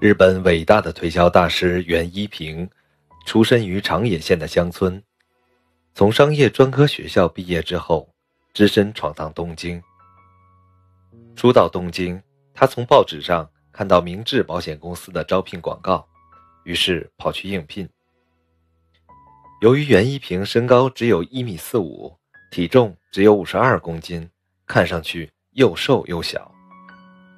日本伟大的推销大师袁一平，出身于长野县的乡村。从商业专科学校毕业之后，只身闯荡东京。初到东京，他从报纸上看到明治保险公司的招聘广告，于是跑去应聘。由于袁一平身高只有一米四五，体重只有五十二公斤，看上去又瘦又小。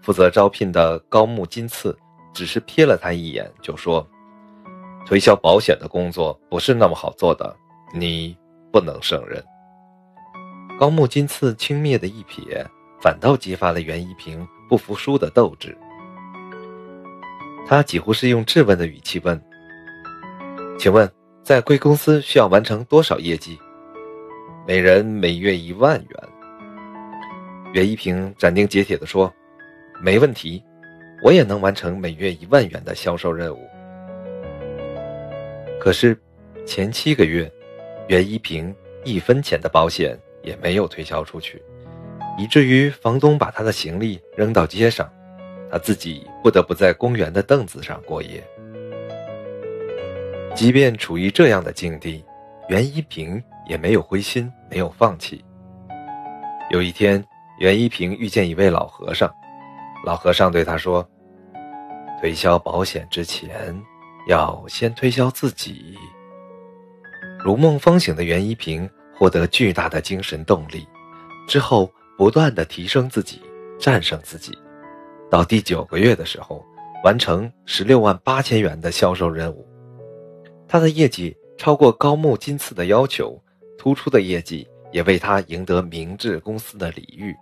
负责招聘的高木金次只是瞥了他一眼，就说：“推销保险的工作不是那么好做的，你不能胜任。”高木金次轻蔑的一瞥，反倒激发了袁一平不服输的斗志。他几乎是用质问的语气问：“请问，在贵公司需要完成多少业绩？”“每人每月一万元。”袁一平斩钉截铁地说。没问题，我也能完成每月一万元的销售任务。可是，前七个月，袁一平一分钱的保险也没有推销出去，以至于房东把他的行李扔到街上，他自己不得不在公园的凳子上过夜。即便处于这样的境地，袁一平也没有灰心，没有放弃。有一天，袁一平遇见一位老和尚。老和尚对他说：“推销保险之前，要先推销自己。”如梦方醒的袁一平获得巨大的精神动力，之后不断的提升自己，战胜自己。到第九个月的时候，完成十六万八千元的销售任务。他的业绩超过高木金次的要求，突出的业绩也为他赢得明治公司的礼遇。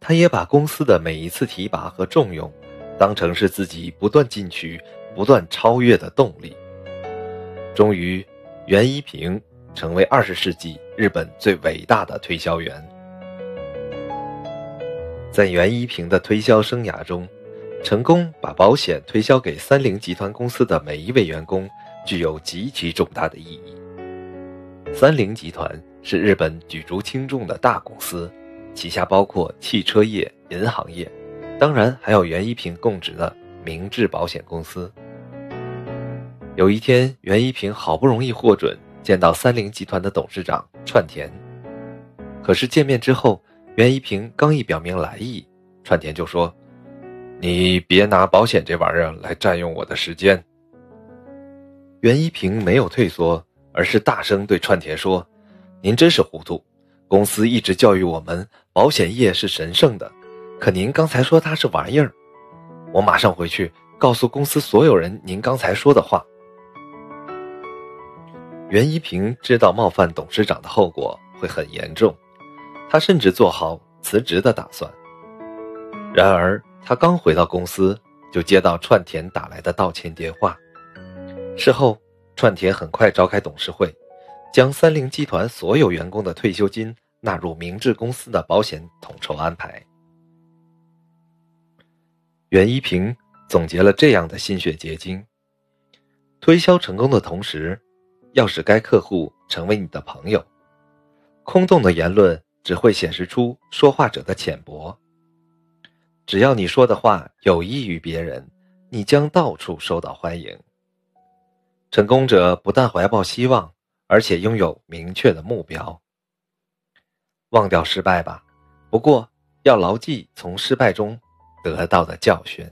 他也把公司的每一次提拔和重用，当成是自己不断进取、不断超越的动力。终于，袁一平成为二十世纪日本最伟大的推销员。在袁一平的推销生涯中，成功把保险推销给三菱集团公司的每一位员工，具有极其重大的意义。三菱集团是日本举足轻重的大公司。旗下包括汽车业、银行业，当然还有袁一平供职的明治保险公司。有一天，袁一平好不容易获准见到三菱集团的董事长串田，可是见面之后，袁一平刚一表明来意，串田就说：“你别拿保险这玩意儿来占用我的时间。”袁一平没有退缩，而是大声对串田说：“您真是糊涂。”公司一直教育我们，保险业是神圣的。可您刚才说它是玩意儿，我马上回去告诉公司所有人您刚才说的话。袁一平知道冒犯董事长的后果会很严重，他甚至做好辞职的打算。然而，他刚回到公司，就接到串田打来的道歉电话。事后，串田很快召开董事会。将三菱集团所有员工的退休金纳入明治公司的保险统筹安排。袁一平总结了这样的心血结晶：推销成功的同时，要使该客户成为你的朋友。空洞的言论只会显示出说话者的浅薄。只要你说的话有益于别人，你将到处受到欢迎。成功者不但怀抱希望。而且拥有明确的目标。忘掉失败吧，不过要牢记从失败中得到的教训。